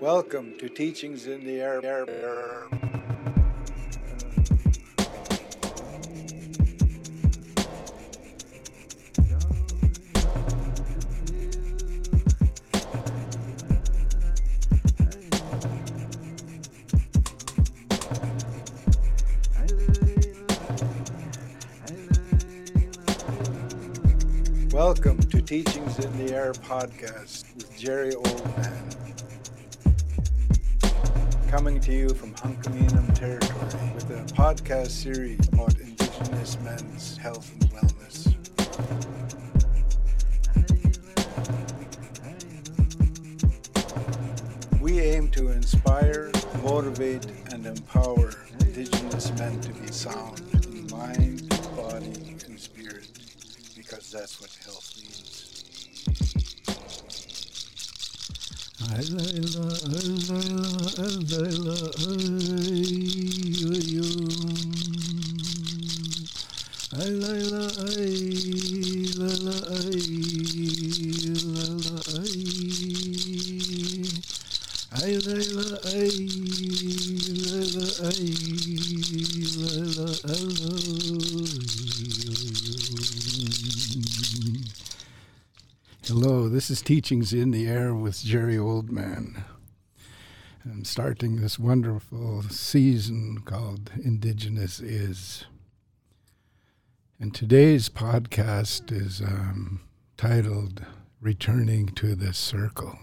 Welcome to Teachings in the Air. air, air. Welcome to Teachings in the Air podcast with Jerry Oldman. Coming to you from Hunkaminam territory with a podcast series about Indigenous men's health and wellness. We aim to inspire, motivate, and empower Indigenous men to be sound in mind, body, and spirit because that's what health means. Hello, this Teachings in the Air with Jerry Oldman. I'm starting this wonderful season called Indigenous Is. And today's podcast is um, titled Returning to the Circle.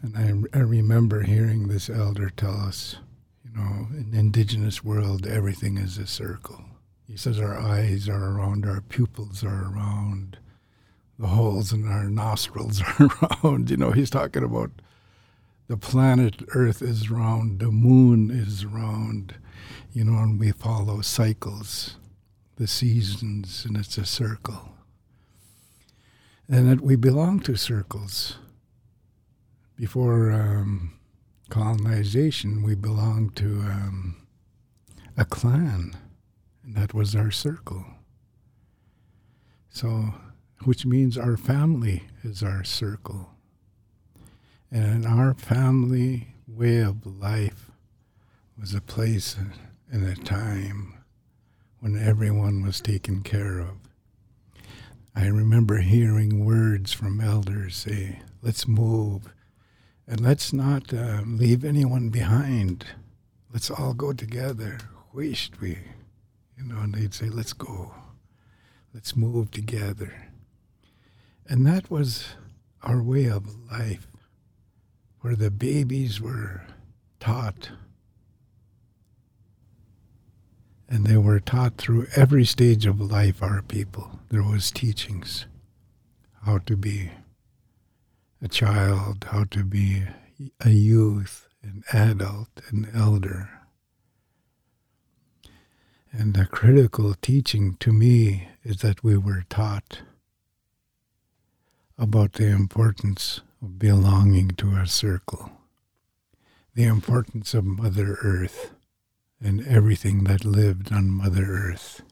And I, I remember hearing this elder tell us, you know, in indigenous world, everything is a circle. He says our eyes are around, our pupils are around, the holes in our nostrils are round. You know, he's talking about the planet Earth is round, the moon is round, you know, and we follow cycles, the seasons, and it's a circle. And that we belong to circles. Before um, colonization, we belonged to um, a clan, and that was our circle. So which means our family is our circle. And our family way of life was a place and a time when everyone was taken care of. I remember hearing words from elders say, let's move and let's not uh, leave anyone behind. Let's all go together. Wished we, you know, and they'd say, let's go. Let's move together. And that was our way of life, where the babies were taught. And they were taught through every stage of life, our people. There was teachings. How to be a child, how to be a youth, an adult, an elder. And the critical teaching to me is that we were taught about the importance of belonging to a circle, the importance of Mother Earth and everything that lived on Mother Earth.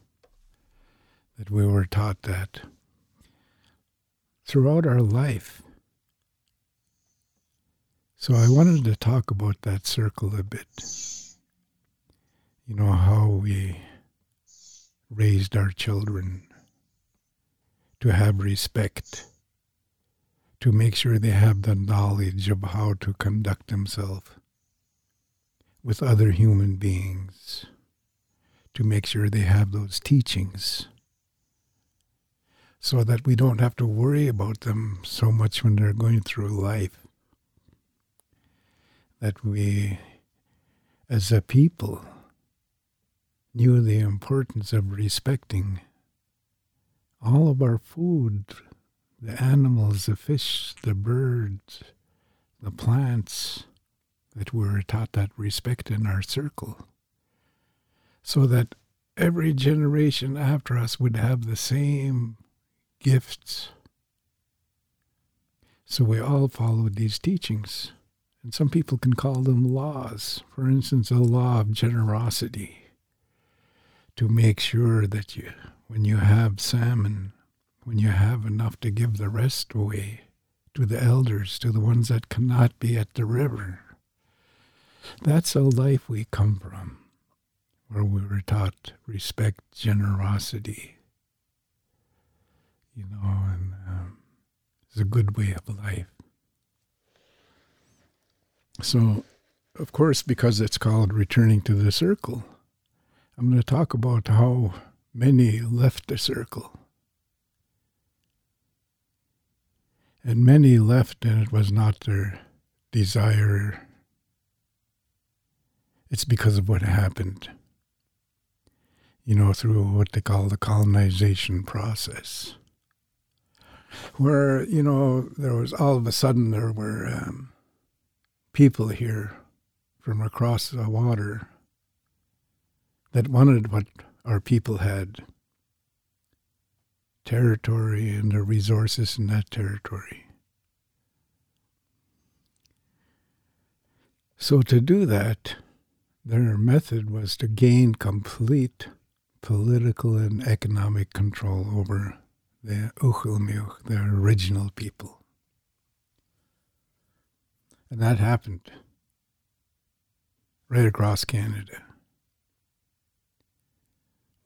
That we were taught that throughout our life. So I wanted to talk about that circle a bit. You know, how we raised our children to have respect to make sure they have the knowledge of how to conduct themselves with other human beings, to make sure they have those teachings so that we don't have to worry about them so much when they're going through life. That we, as a people, knew the importance of respecting all of our food the animals, the fish, the birds, the plants that we were taught that respect in our circle, so that every generation after us would have the same gifts. So we all followed these teachings. And some people can call them laws. For instance, a law of generosity to make sure that you, when you have salmon when you have enough to give the rest away to the elders, to the ones that cannot be at the river. That's a life we come from, where we were taught respect, generosity, you know, and um, it's a good way of life. So, of course, because it's called returning to the circle, I'm going to talk about how many left the circle. And many left, and it was not their desire. It's because of what happened, you know, through what they call the colonization process. Where, you know, there was all of a sudden there were um, people here from across the water that wanted what our people had territory and the resources in that territory. So, to do that, their method was to gain complete political and economic control over the Uchelmiuch, the original people. And that happened right across Canada.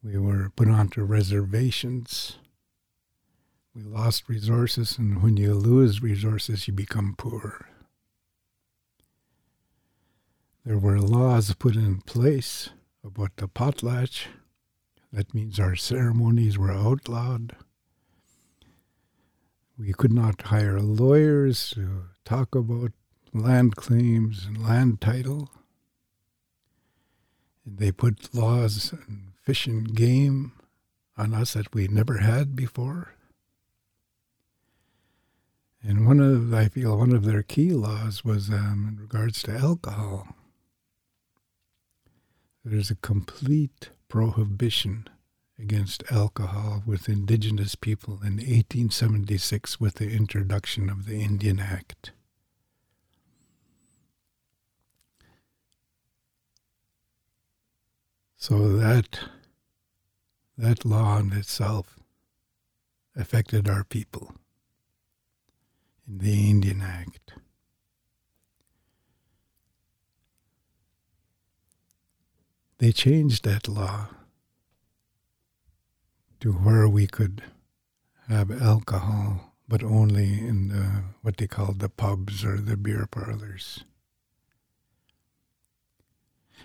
We were put onto reservations. We lost resources, and when you lose resources, you become poor. There were laws put in place about the potlatch. That means our ceremonies were outlawed. We could not hire lawyers to talk about land claims and land title. And they put laws and fish and game on us that we never had before. And one of, I feel, one of their key laws was um, in regards to alcohol. There's a complete prohibition against alcohol with indigenous people in 1876 with the introduction of the Indian Act. So that that law in itself affected our people in the Indian Act. They changed that law to where we could have alcohol, but only in the, what they called the pubs or the beer parlors.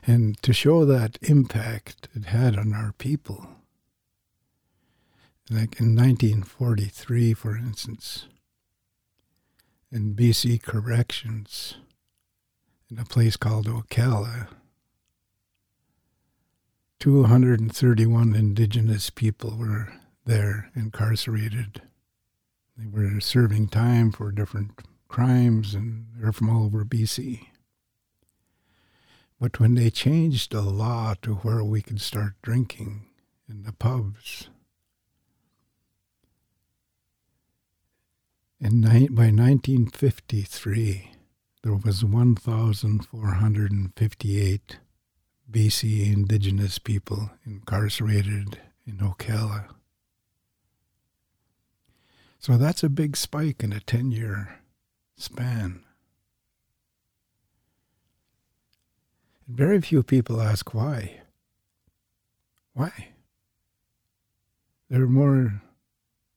And to show that impact it had on our people, like in 1943, for instance, in BC Corrections, in a place called Oakalla, 231 indigenous people were there incarcerated. They were serving time for different crimes and they're from all over BC. But when they changed the law to where we could start drinking in the pubs, In by 1953, there was 1,458 BC indigenous people incarcerated in Oakalla. So that's a big spike in a 10 year span. Very few people ask why. Why? There are more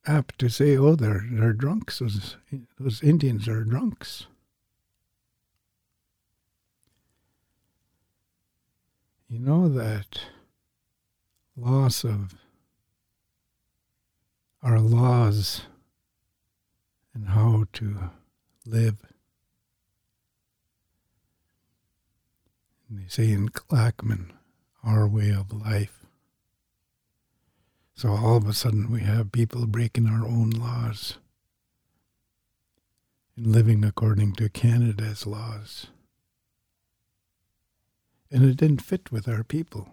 apt to say, "Oh, they're they're drunks. Those those Indians are drunks." You know that loss of our laws and how to live. And they say in Clackman, our way of life. So all of a sudden we have people breaking our own laws and living according to Canada's laws. And it didn't fit with our people.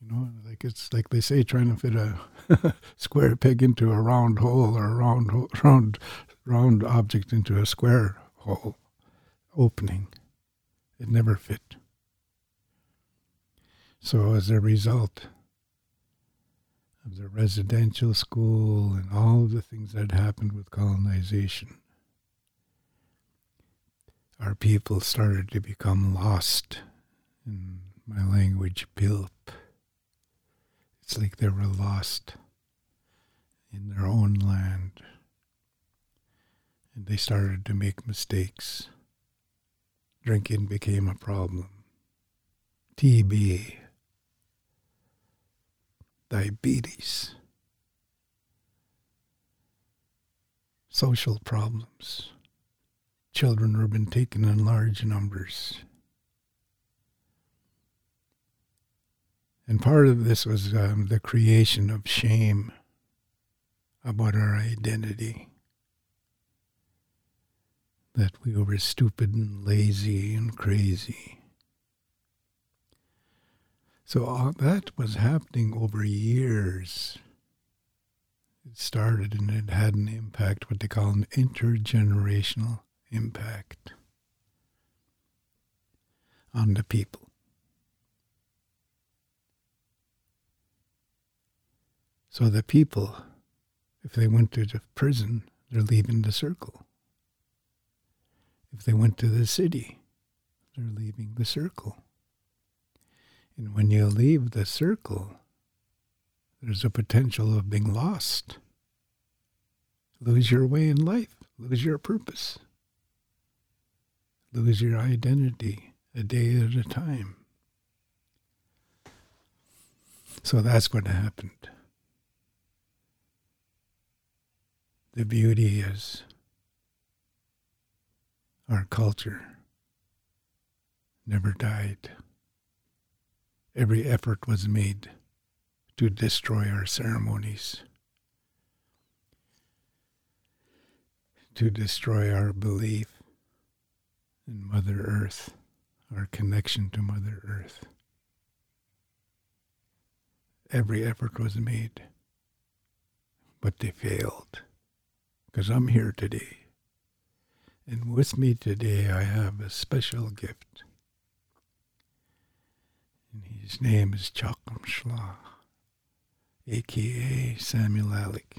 You know, like it's like they say, trying to fit a square peg into a round hole or a round, round, round object into a square hole opening. It never fit. So as a result, of the residential school and all of the things that happened with colonization. our people started to become lost in my language, pilp. It's like they were lost in their own land. And they started to make mistakes. Drinking became a problem. TB, diabetes, social problems. Children were being taken in large numbers. And part of this was um, the creation of shame about our identity. That we were stupid and lazy and crazy. So all that was happening over years. It started and it had an impact, what they call an intergenerational impact on the people. So the people, if they went to the prison, they're leaving the circle. If they went to the city, they're leaving the circle. And when you leave the circle, there's a potential of being lost. Lose your way in life, lose your purpose, lose your identity a day at a time. So that's what happened. The beauty is our culture never died. Every effort was made to destroy our ceremonies, to destroy our belief in Mother Earth, our connection to Mother Earth. Every effort was made, but they failed because I'm here today. And with me today, I have a special gift. And his name is Chakam Shla, aka Samuel Alec.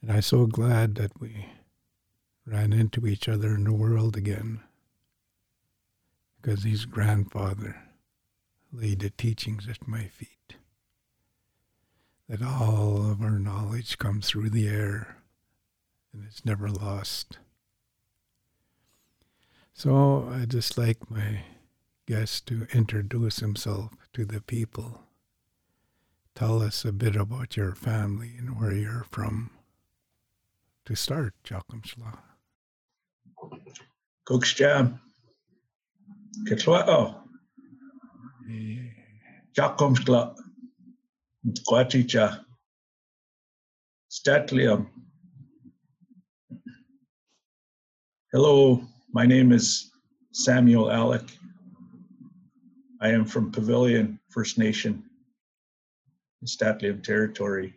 And I'm so glad that we ran into each other in the world again because his grandfather laid the teachings at my feet that all of our knowledge comes through the air and it's never lost. So I just like my guest to introduce himself to the people. Tell us a bit about your family and where you're from. To start. Kuksjam. Ketlao. Joachim Schla. Quachicha, Statlium. Hello, my name is Samuel Alec. I am from Pavilion First Nation, Statlium territory.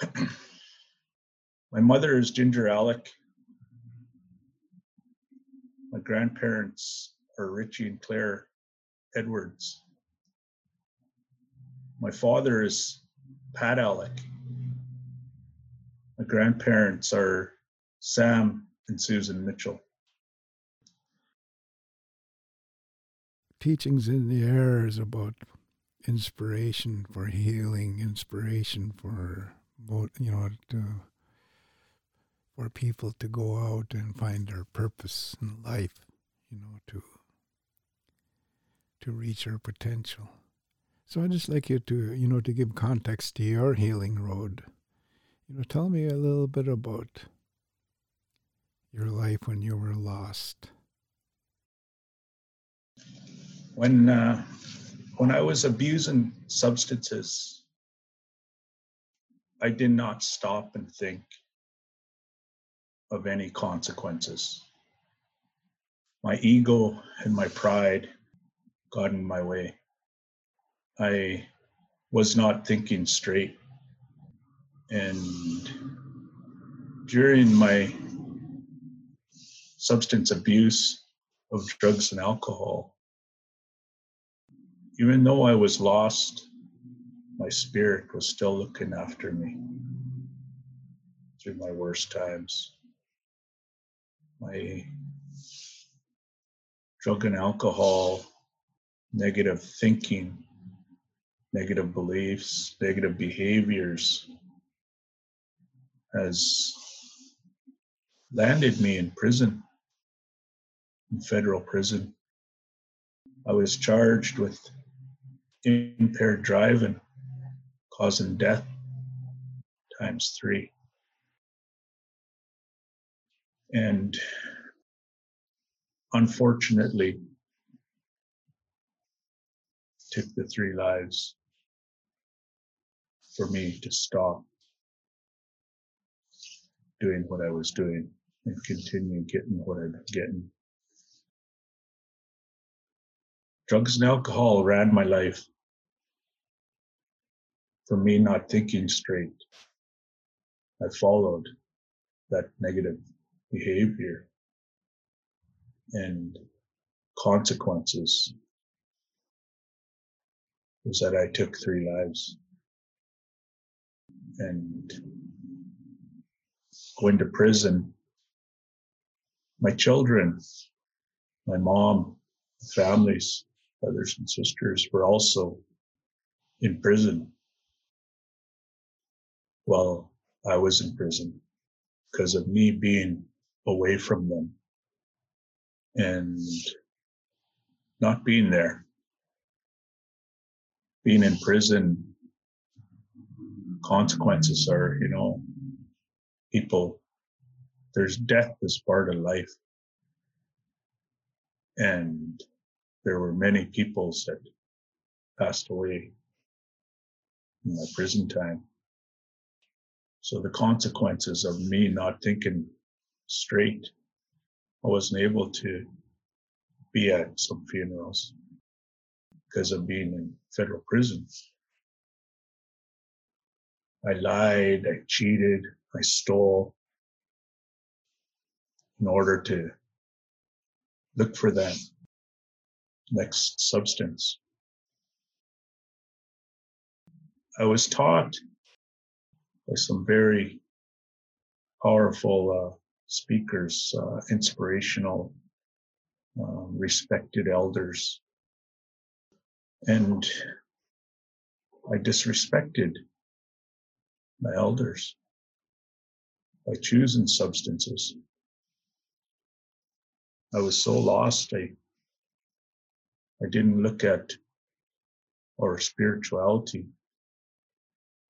my mother is Ginger Alec. My grandparents are Richie and Claire Edwards. My father is Pat Alec. My grandparents are Sam and Susan Mitchell. Teachings in the Air is about inspiration for healing, inspiration for you know to for people to go out and find their purpose in life, you know, to to reach their potential. So I'd just like you to, you know, to give context to your healing road. You know, tell me a little bit about your life when you were lost. When uh, when I was abusing substances, I did not stop and think of any consequences. My ego and my pride got in my way. I was not thinking straight. And during my substance abuse of drugs and alcohol, even though I was lost, my spirit was still looking after me through my worst times. My drug and alcohol, negative thinking, negative beliefs, negative behaviors has landed me in prison, in federal prison. I was charged with impaired driving, causing death times three. And unfortunately, took the three lives for me to stop doing what I was doing and continue getting what I've been getting. Drugs and alcohol ran my life for me not thinking straight. I followed that negative behavior and consequences was that I took three lives and going to prison. My children, my mom, families, brothers and sisters were also in prison while I was in prison because of me being away from them and not being there. Being in prison, consequences are, you know, people, there's death as part of life. And there were many peoples that passed away in my prison time. So the consequences of me not thinking straight, I wasn't able to be at some funerals because of being in federal prison. I lied, I cheated, I stole in order to look for that next substance. I was taught by some very powerful uh, speakers, uh, inspirational, uh, respected elders. And I disrespected my elders by choosing substances. I was so lost, I, I didn't look at our spirituality,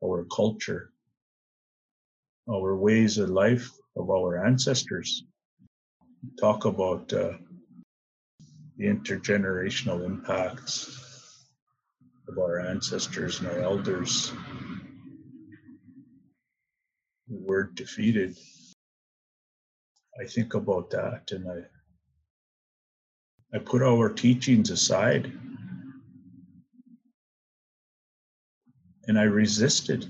our culture, our ways of life of our ancestors. Talk about uh, the intergenerational impacts of our ancestors and our elders who were defeated. I think about that and I I put our teachings aside and I resisted.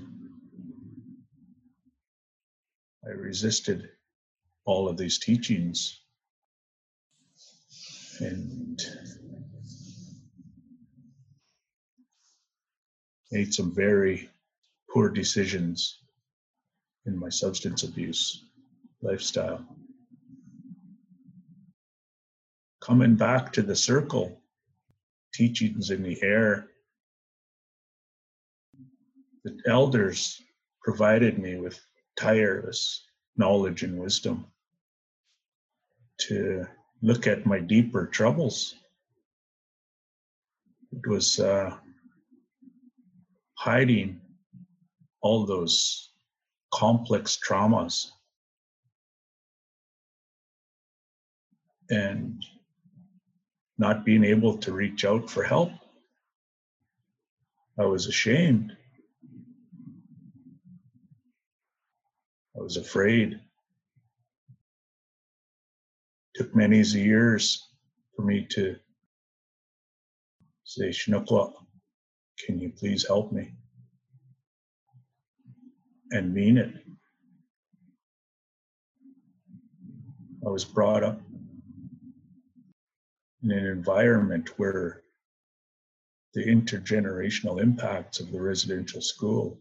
I resisted all of these teachings and made some very poor decisions in my substance abuse lifestyle. Coming back to the circle, teachings in the air, the elders provided me with tireless knowledge and wisdom to look at my deeper troubles. It was uh, hiding all those complex traumas and not being able to reach out for help. I was ashamed. Was afraid. Took many years for me to say, Shinukwa, can you please help me? And mean it. I was brought up in an environment where the intergenerational impacts of the residential school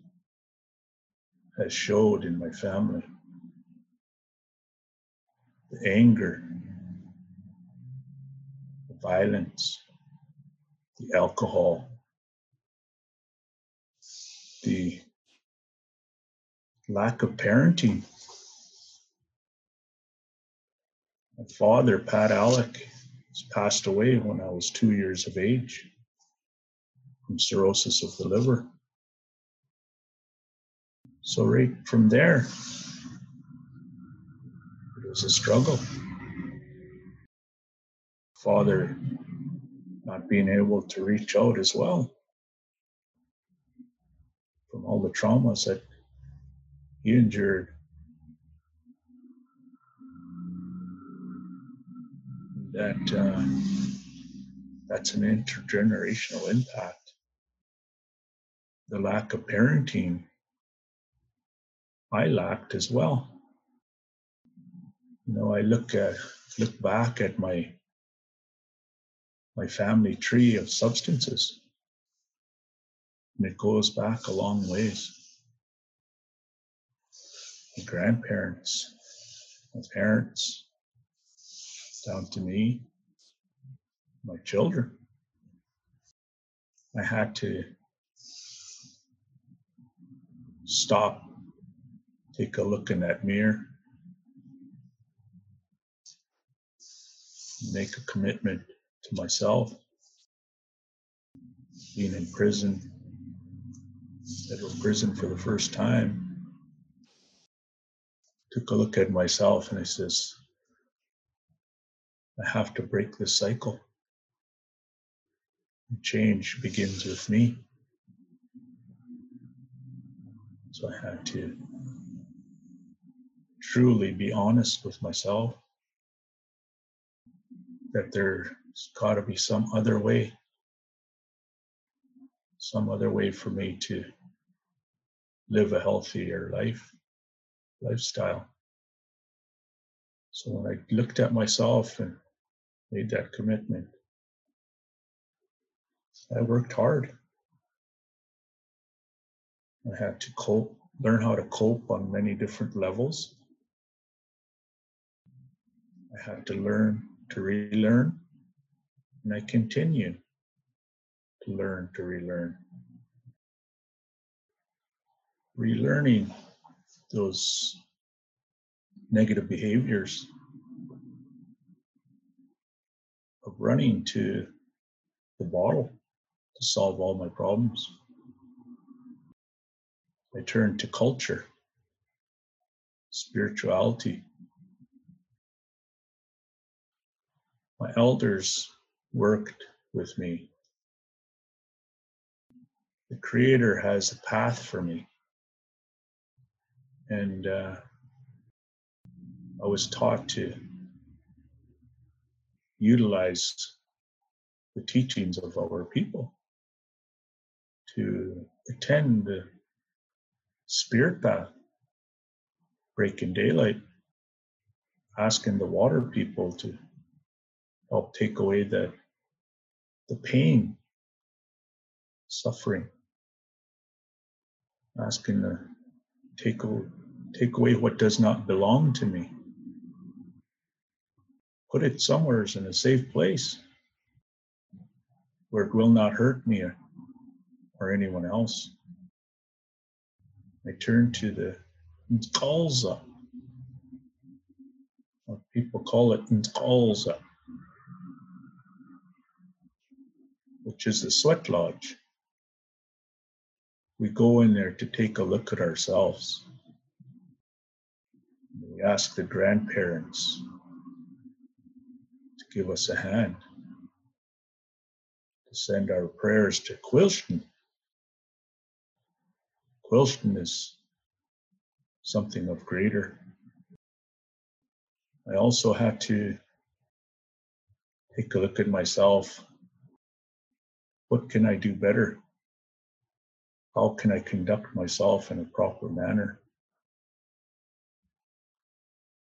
has showed in my family. the anger, the violence, the alcohol, the lack of parenting. My father, Pat Alec, passed away when I was two years of age from cirrhosis of the liver. So, right from there, it was a struggle. Father not being able to reach out as well from all the traumas that he endured. That uh, that's an intergenerational impact. The lack of parenting I lacked as well. You know, I look at look back at my my family tree of substances. And it goes back a long ways. My grandparents, my parents, down to me, my children. I had to stop, take a look in that mirror, make a commitment to myself. Being in prison, federal prison for the first time, took a look at myself and I says, I have to break this cycle. Change begins with me. So I had to truly be honest with myself that there's got to be some other way, some other way for me to live a healthier life, lifestyle. So when I looked at myself and made that commitment, I worked hard. I had to cope, learn how to cope on many different levels. I had to learn to relearn, and I continue to learn to relearn. Relearning those negative behaviors of running to the bottle to solve all my problems. I turned to culture, spirituality, my elders worked with me. The Creator has a path for me. And uh, I was taught to utilize the teachings of our people to attend the spirit path, breaking daylight, asking the water people to help take away the the pain, suffering. Asking to take take away what does not belong to me. Put it somewhere in a safe place where it will not hurt me or, or anyone else. I turn to the Nkalza. What people call it Nkalza. Which is the sweat lodge. We go in there to take a look at ourselves. We ask the grandparents to give us a hand, to send our prayers to Quilston. Quilston is something of greater. I also had to take a look at myself what can I do better? How can I conduct myself in a proper manner?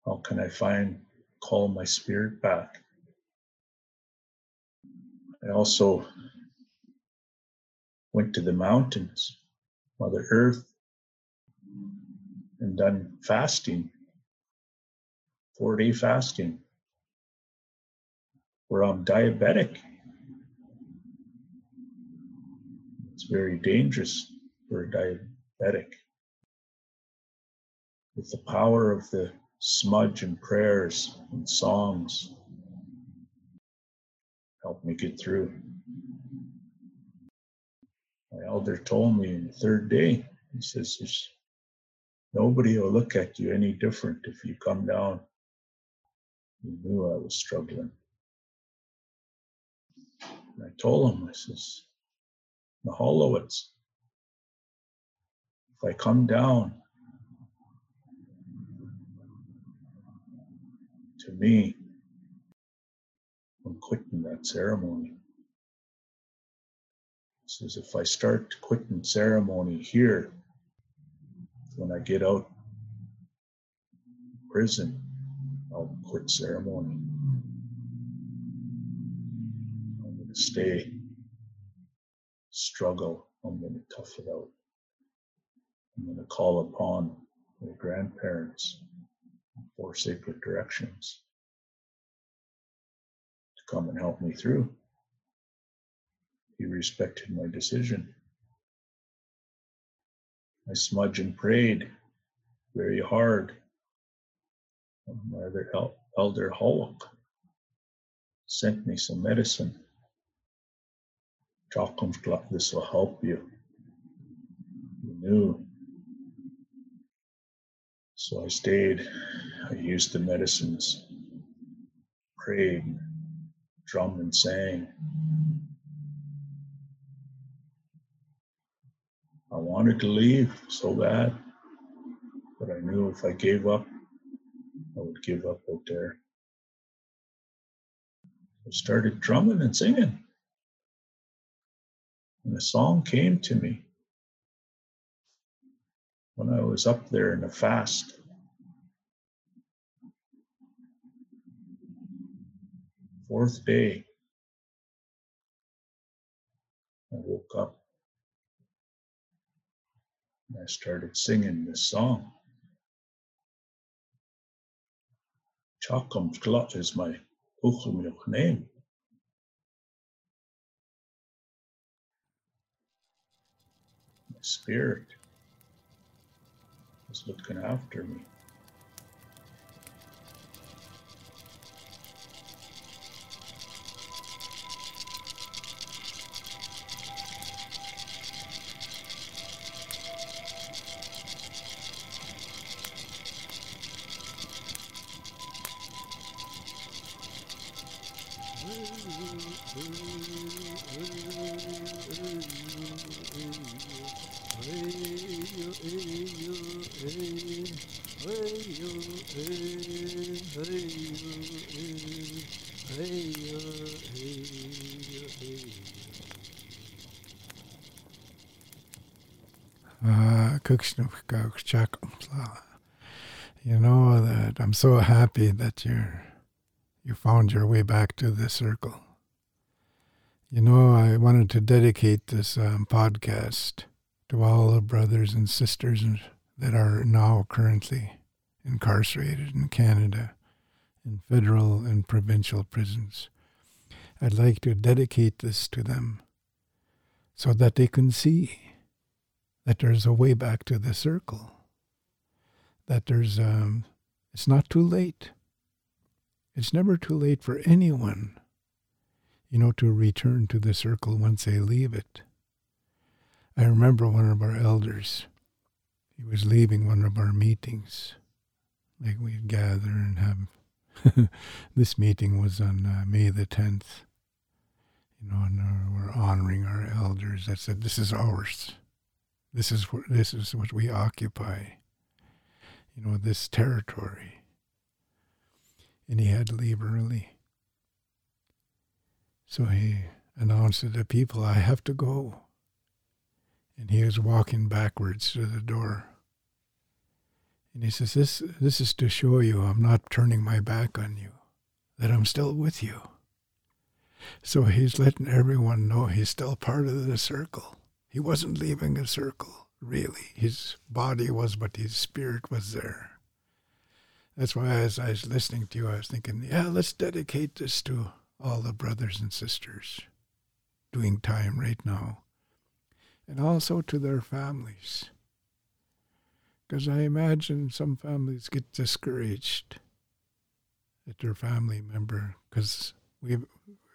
How can I find, call my spirit back? I also went to the mountains, Mother Earth, and done fasting four day fasting where I'm diabetic. It's very dangerous for a diabetic. With the power of the smudge and prayers and songs, help me get through. My elder told me in the third day, he says, There's nobody will look at you any different if you come down. He knew I was struggling. And I told him, I says, Maholowitz, if I come down, to me, I'm quitting that ceremony. Says, if I start quitting ceremony here, when I get out prison, I'll quit ceremony. I'm going to stay, struggle. I'm going to tough it out. I'm going to call upon my grandparents for sacred directions to come and help me through. He respected my decision. I smudged and prayed very hard. My other elder Hollock sent me some medicine Club, this will help you. Knew. So I stayed. I used the medicines, prayed, drummed and sang. I wanted to leave so bad, but I knew if I gave up, I would give up out there. I started drumming and singing. And the song came to me when I was up there in the fast. Fourth day, I woke up and I started singing this song. Chakam Glut is my Uchelmilch name. Spirit is looking after me. You know that I'm so happy that you're you found your way back to the circle. You know, I wanted to dedicate this um, podcast to all the brothers and sisters that are now currently incarcerated in Canada in federal and provincial prisons. I'd like to dedicate this to them so that they can see that there's a way back to the circle, that there's, um, it's not too late. It's never too late for anyone, you know, to return to the circle once they leave it. I remember one of our elders, he was leaving one of our meetings. Like we'd gather and have, this meeting was on uh, May the 10th, you know, and uh, we're honoring our elders that said, this is ours. This is what this is what we occupy. You know, this territory. And he had to leave early. So he announced to the people, I have to go. And he was walking backwards to the door. And he says, This this is to show you I'm not turning my back on you, that I'm still with you. So he's letting everyone know he's still part of the circle. He wasn't leaving a circle, really. His body was, but his spirit was there. That's why as I was listening to you, I was thinking, yeah, let's dedicate this to all the brothers and sisters doing time right now, and also to their families. Because I imagine some families get discouraged at their family member because we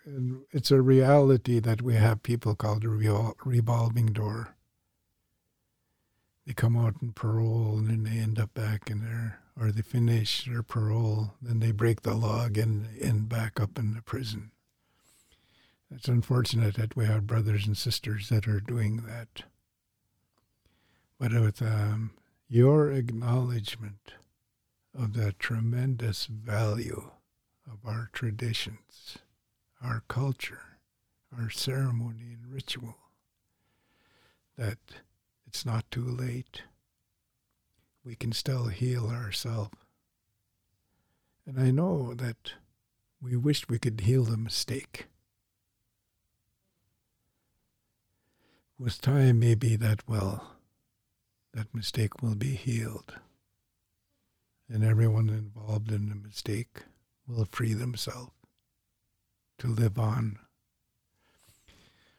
it's a reality that we have people called a revolving door. They come out in parole and then they end up back in there, or they finish their parole, then they break the law again and end back up in the prison. It's unfortunate that we have brothers and sisters that are doing that. But with um, your acknowledgement of the tremendous value of our traditions, our culture, our ceremony and ritual, that it's not too late. We can still heal ourselves. And I know that we wish we could heal the mistake. With time, maybe that will, that mistake will be healed and everyone involved in the mistake will free themselves to live on.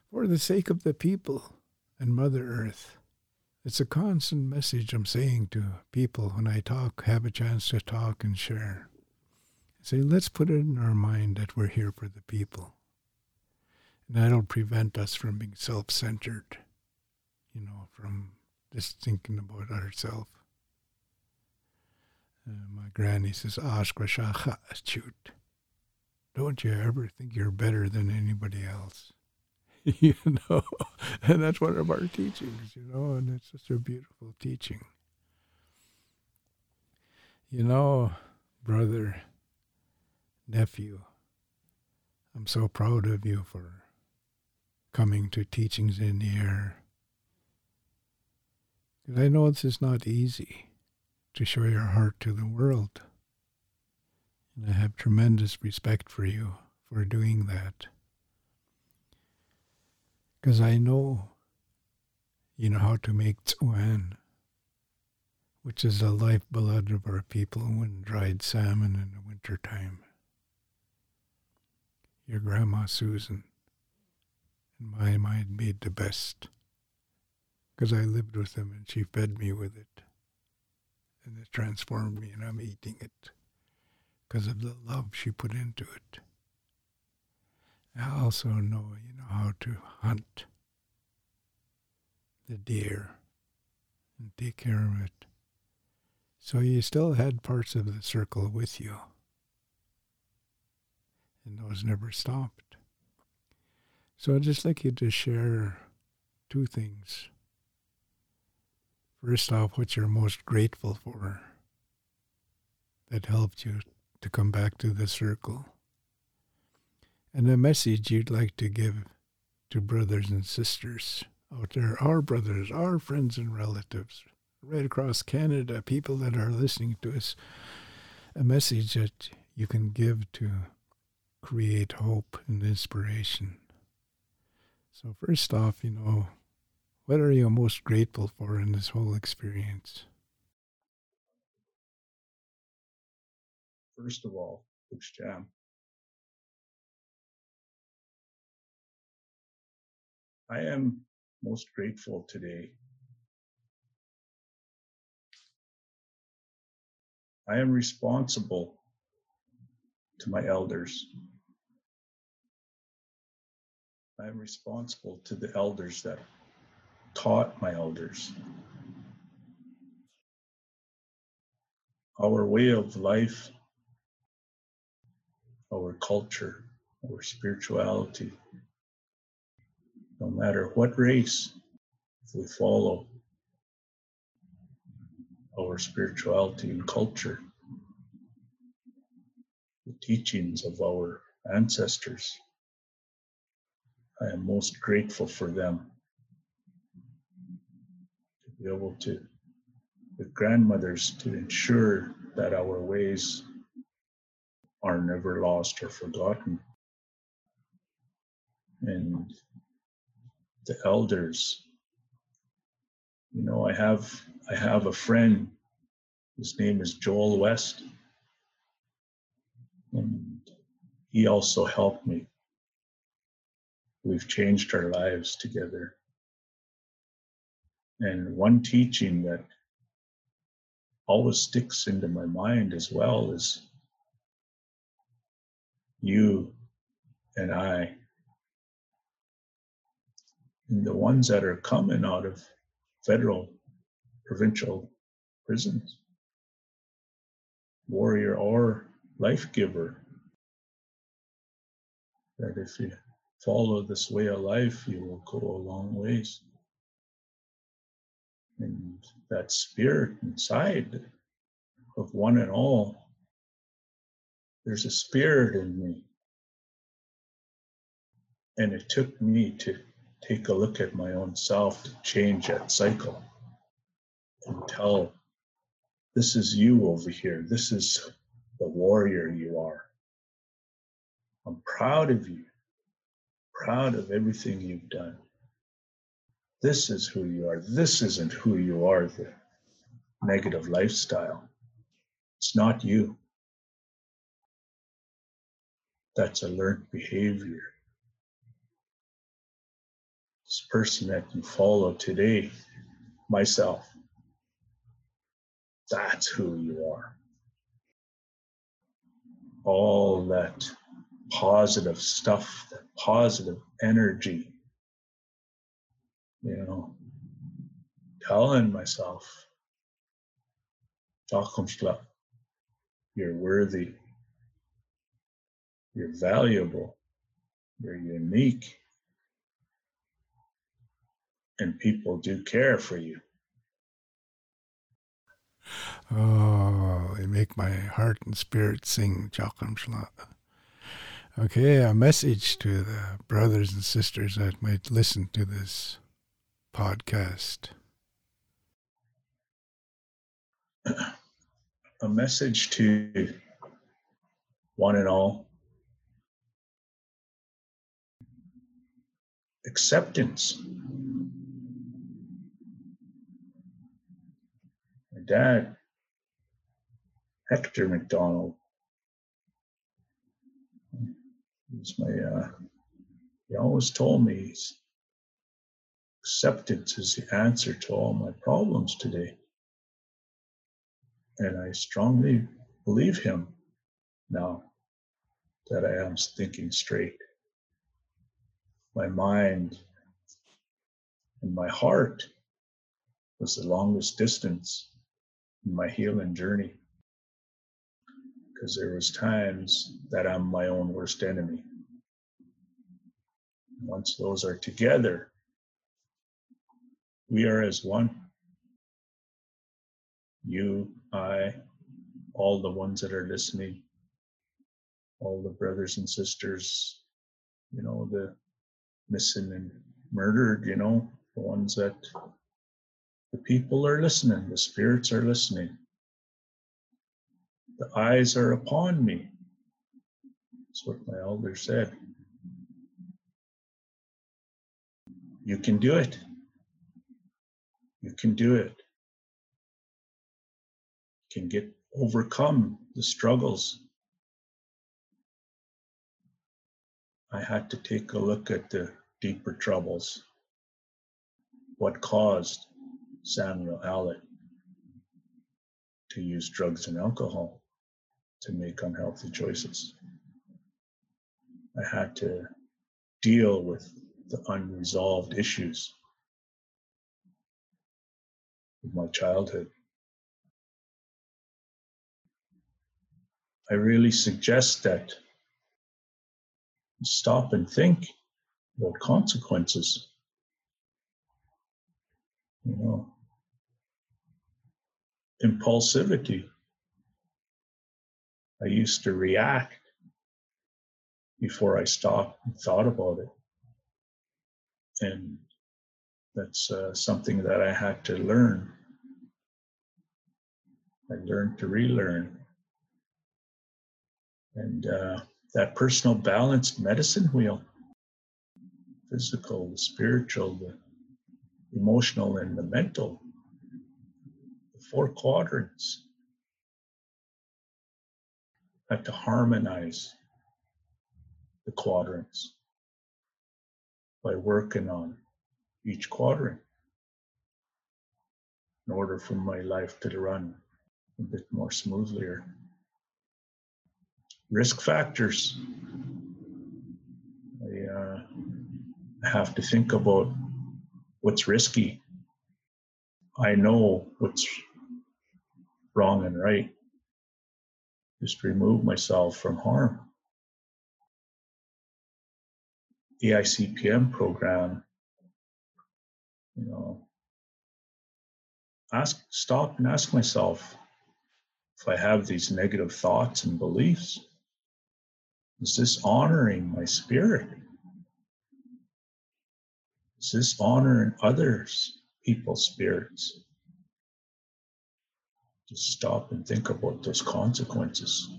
For the sake of the people and Mother Earth, it's a constant message I'm saying to people when I talk, have a chance to talk and share. Say, let's put it in our mind that we're here for the people. And that'll prevent us from being self centered, you know, from just thinking about ourselves. Uh, my granny says, Ashkwa shoot. Don't you ever think you're better than anybody else. you know, and that's one of our teachings, you know, and it's such a beautiful teaching. You know, brother, nephew, I'm so proud of you for coming to Teachings in the Air. Because I know this is not easy to show your heart to the world. And I have tremendous respect for you for doing that. Because I know you know how to make tsuan, which is the lifeblood of our people when dried salmon in the winter time. Your grandma Susan, and my mind, made the best because I lived with them and she fed me with it and it transformed me, and I'm eating it because of the love she put into it. I also know, you know, how to hunt the deer and take care of it. So you still had parts of the circle with you. And those never stopped. So I'd just like you to share two things First off, what you're most grateful for that helped you to come back to the circle. And a message you'd like to give to brothers and sisters out there, our brothers, our friends and relatives, right across Canada, people that are listening to us, a message that you can give to create hope and inspiration. So, first off, you know, what are you most grateful for in this whole experience? First of all, Coach Jam, I am most grateful today. I am responsible to my elders. I am responsible to the elders that taught my elders. Our way of life, our culture, our spirituality, no matter what race, if we follow our spirituality and culture, the teachings of our ancestors, I am most grateful for them. To be able to, with grandmothers, to ensure that our ways are never lost or forgotten. And the elders, you know, I have I have a friend. His name is Joel West. And he also helped me. We've changed our lives together. And one teaching that always sticks into my mind as well is you and I, and the ones that are coming out of federal, provincial prisons, warrior or life giver, that if you follow this way of life, you will go a long ways. And that spirit inside of one and all, there's a spirit in me. And it took me to take a look at my own self to change that cycle and tell this is you over here. This is the warrior you are. I'm proud of you, proud of everything you've done. This is who you are. This isn't who you are, the negative lifestyle. It's not you. That's a learned behavior. This person that you follow today, myself, that's who you are. All that positive stuff, that positive energy, you know, telling myself, you're worthy, you're valuable, you're unique, and people do care for you. Oh, they make my heart and spirit sing Chakram Shla. Okay, a message to the brothers and sisters that might listen to this podcast. A message to one and all acceptance. My dad, Hector McDonald, was my, uh, he always told me acceptance is the answer to all my problems today. And I strongly believe him now that I am thinking straight. My mind and my heart was the longest distance in my healing journey because there was times that I'm my own worst enemy. Once those are together, we are as one. You, I, all the ones that are listening, all the brothers and sisters, you know, the missing and murdered, you know, the ones that the people are listening, the spirits are listening. The eyes are upon me. That's what my elder said. You can do it. You can do it. You can get overcome the struggles. I had to take a look at the deeper troubles. What caused Samuel Allen to use drugs and alcohol to make unhealthy choices? I had to deal with the unresolved issues of my childhood. I really suggest that stop and think about consequences. You know, impulsivity. I used to react before I stopped and thought about it. And that's uh, something that I had to learn. I learned to relearn. And uh, that personal balanced medicine wheel physical, the spiritual, the emotional, and the mental the four quadrants. had to harmonize the quadrants by working on each quadrant in order for my life to run a bit more smoothly. Risk factors. I uh, have to think about what's risky. I know what's wrong and right. Just remove myself from harm. The ICPM program, you know, ask, stop and ask myself if I have these negative thoughts and beliefs, is this honoring my spirit? Is this honoring others, people's spirits? Just stop and think about those consequences.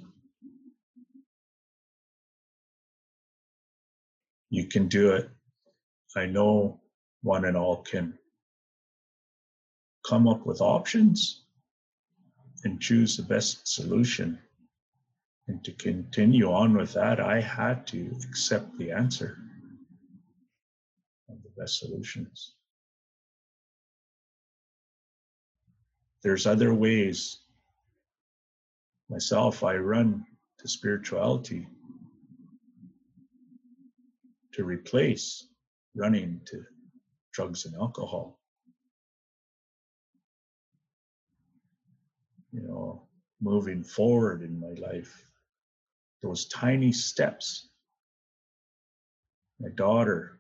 You can do it. I know one and all can come up with options and choose the best solution. And to continue on with that, I had to accept the answer of the best solutions. There's other ways. Myself, I run to spirituality to replace running to drugs and alcohol. you know, moving forward in my life. Those tiny steps. My daughter,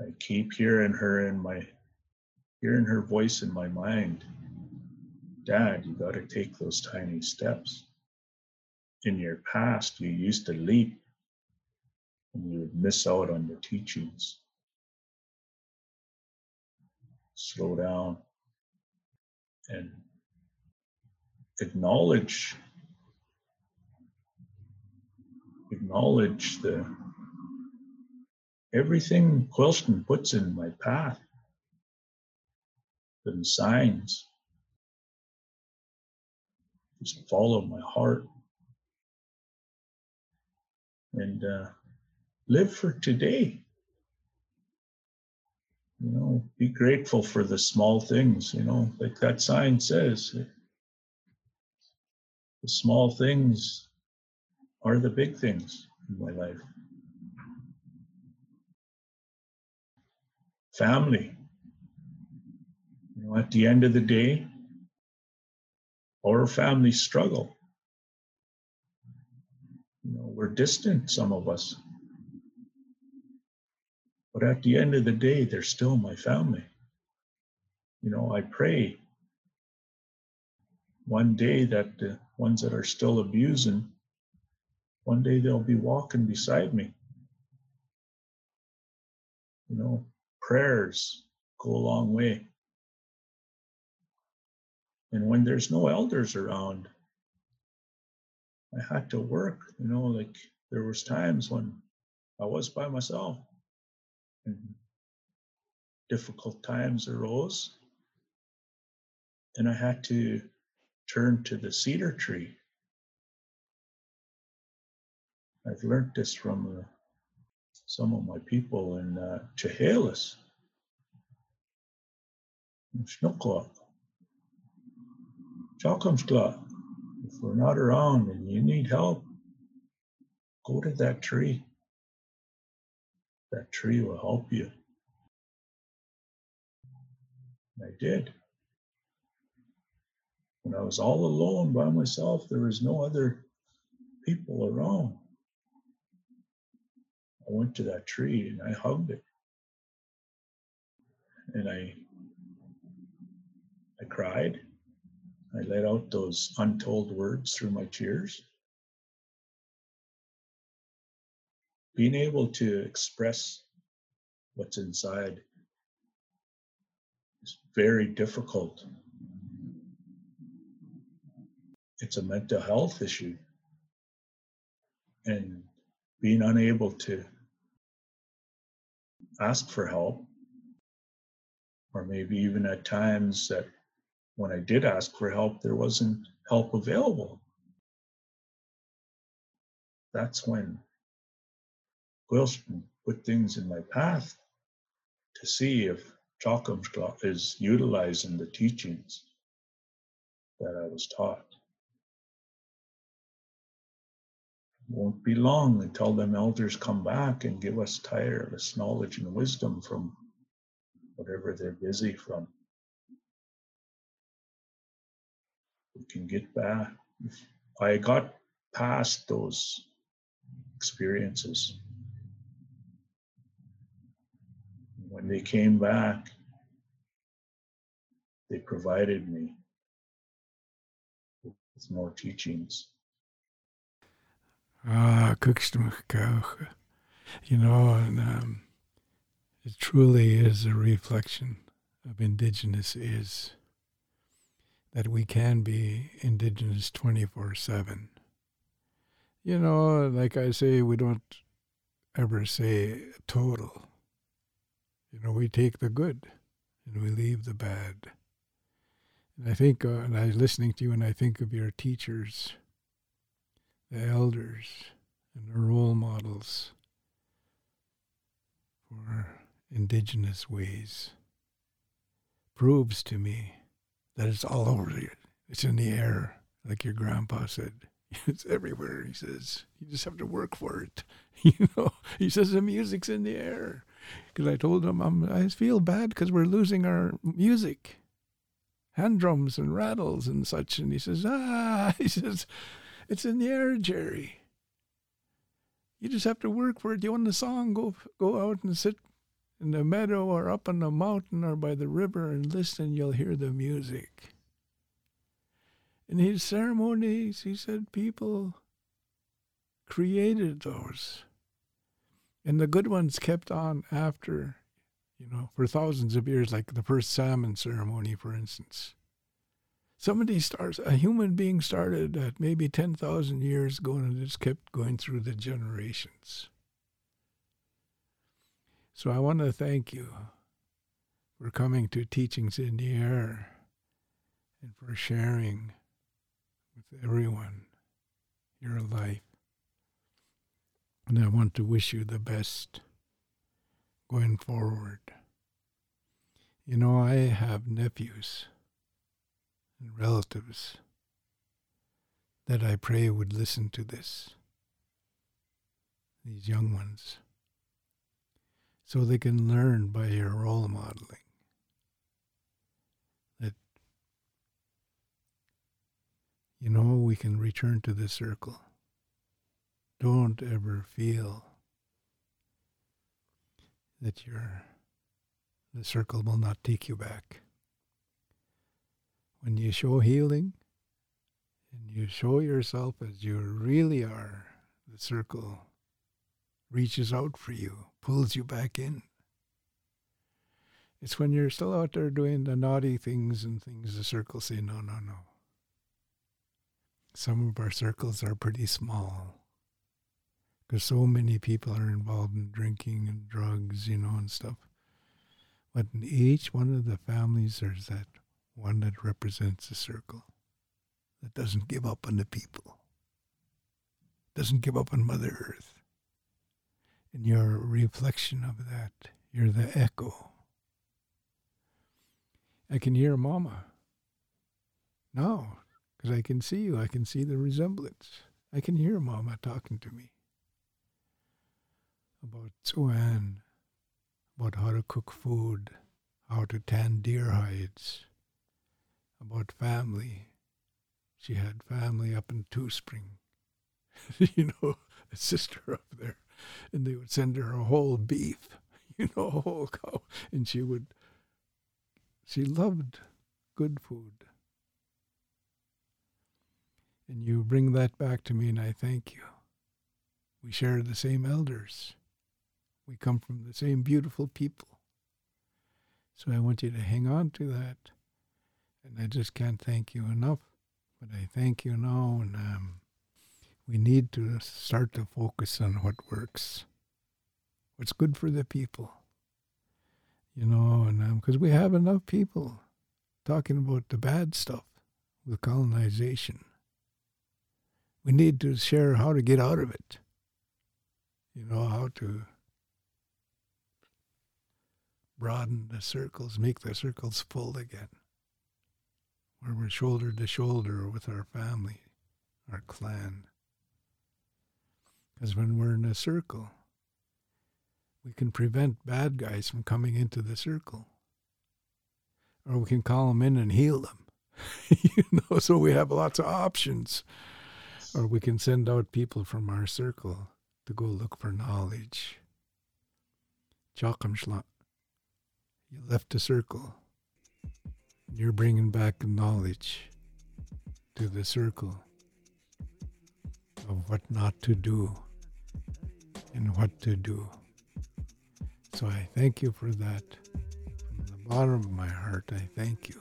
I keep hearing her in my, hearing her voice in my mind. Dad, you got to take those tiny steps. In your past, you used to leap and you would miss out on the teachings. Slow down and acknowledge acknowledge the everything Quilston puts in my path, the signs. Just follow my heart and uh, live for today. You know, be grateful for the small things, you know, like that sign says the small things are the big things in my life. Family. You know, at the end of the day, our families struggle. You know, we're distant, some of us. But at the end of the day, they're still my family. You know, I pray one day that the ones that are still abusing, one day they'll be walking beside me. You know, prayers go a long way. And when there's no elders around, I had to work, you know, like there was times when I was by myself and difficult times arose and I had to turn to the cedar tree. I've learned this from some of my people in uh, Chehalis, Chalkamskla. If we're not around and you need help, go to that tree. That tree will help you. I did. When I was all alone by myself, there was no other people around. I went to that tree and I hugged it. And I I cried. I let out those untold words through my tears. Being able to express what's inside is very difficult it's a mental health issue. And being unable to ask for help, or maybe even at times that when I did ask for help, there wasn't help available. that's when Wilson put things in my path to see if Chalkamsclaw is utilizing the teachings that I was taught. Won't be long until them elders come back and give us tireless knowledge and wisdom from whatever they're busy from. We can get back. I got past those experiences. When they came back, they provided me with more teachings. Ah, Kukstamukaucha. You know, and um, it truly is a reflection of Indigenous is that we can be Indigenous 24 7. You know, like I say, we don't ever say total. You know, we take the good and we leave the bad. And I think, uh, and I was listening to you, and I think of your teachers the elders and the role models for indigenous ways proves to me that it's all over you. It's in the air, like your grandpa said. It's everywhere, he says. You just have to work for it. You know, he says the music's in the air. Because I told him, I'm, I feel bad because we're losing our music, hand drums and rattles and such. And he says, ah, he says, it's in the air, Jerry. You just have to work for it. You want the song? Go go out and sit in the meadow or up on the mountain or by the river and listen. You'll hear the music. In his ceremonies, he said people created those. And the good ones kept on after, you know, for thousands of years, like the first salmon ceremony, for instance. Somebody starts, a human being started at maybe 10,000 years ago and it's kept going through the generations. So I want to thank you for coming to Teachings in the Air and for sharing with everyone your life. And I want to wish you the best going forward. You know, I have nephews and relatives that I pray would listen to this, these young ones, so they can learn by your role modeling that, you know, we can return to the circle. Don't ever feel that you're, the circle will not take you back when you show healing and you show yourself as you really are, the circle reaches out for you, pulls you back in. It's when you're still out there doing the naughty things and things, the circle say, no, no, no. Some of our circles are pretty small because so many people are involved in drinking and drugs, you know, and stuff. But in each one of the families, there's that one that represents a circle, that doesn't give up on the people, doesn't give up on Mother Earth. And you're a reflection of that. You're the echo. I can hear Mama now because I can see you. I can see the resemblance. I can hear Mama talking to me about Tsuan, about how to cook food, how to tan deer hides, about family. She had family up in Two Spring, you know, a sister up there, and they would send her a whole beef, you know, a whole cow, and she would. She loved good food. And you bring that back to me, and I thank you. We share the same elders. We come from the same beautiful people. So I want you to hang on to that and I just can't thank you enough. But I thank you now, and um, we need to start to focus on what works, what's good for the people. You know, and because um, we have enough people talking about the bad stuff with colonization. We need to share how to get out of it. You know how to broaden the circles, make the circles full again, where we're shoulder to shoulder with our family, our clan. Because when we're in a circle, we can prevent bad guys from coming into the circle. Or we can call them in and heal them. you know, so we have lots of options. Or we can send out people from our circle to go look for knowledge. Chakamshla. You left a circle. You're bringing back knowledge to the circle of what not to do and what to do. So I thank you for that. From the bottom of my heart, I thank you.